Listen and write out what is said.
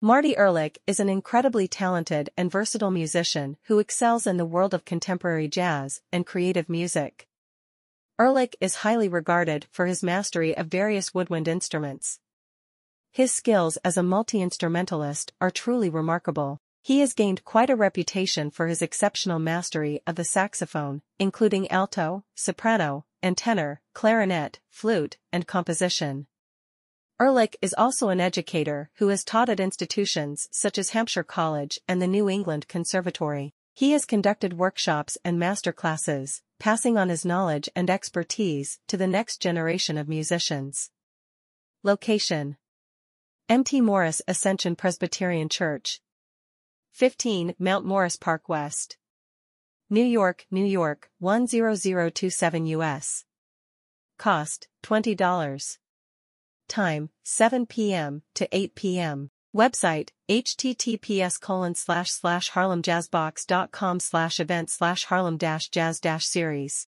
Marty Ehrlich is an incredibly talented and versatile musician who excels in the world of contemporary jazz and creative music. Ehrlich is highly regarded for his mastery of various woodwind instruments. His skills as a multi-instrumentalist are truly remarkable. He has gained quite a reputation for his exceptional mastery of the saxophone, including alto, soprano, and tenor, clarinet, flute, and composition. Ehrlich is also an educator who has taught at institutions such as Hampshire College and the New England Conservatory. He has conducted workshops and master classes, passing on his knowledge and expertise to the next generation of musicians. Location M.T. Morris Ascension Presbyterian Church 15 Mount Morris Park West New York, New York, 10027 U.S. Cost, $20. Time, 7 p.m. to 8 p.m. Website, https colon slash slash harlemjazzbox.com slash event slash harlem dash jazz dash series.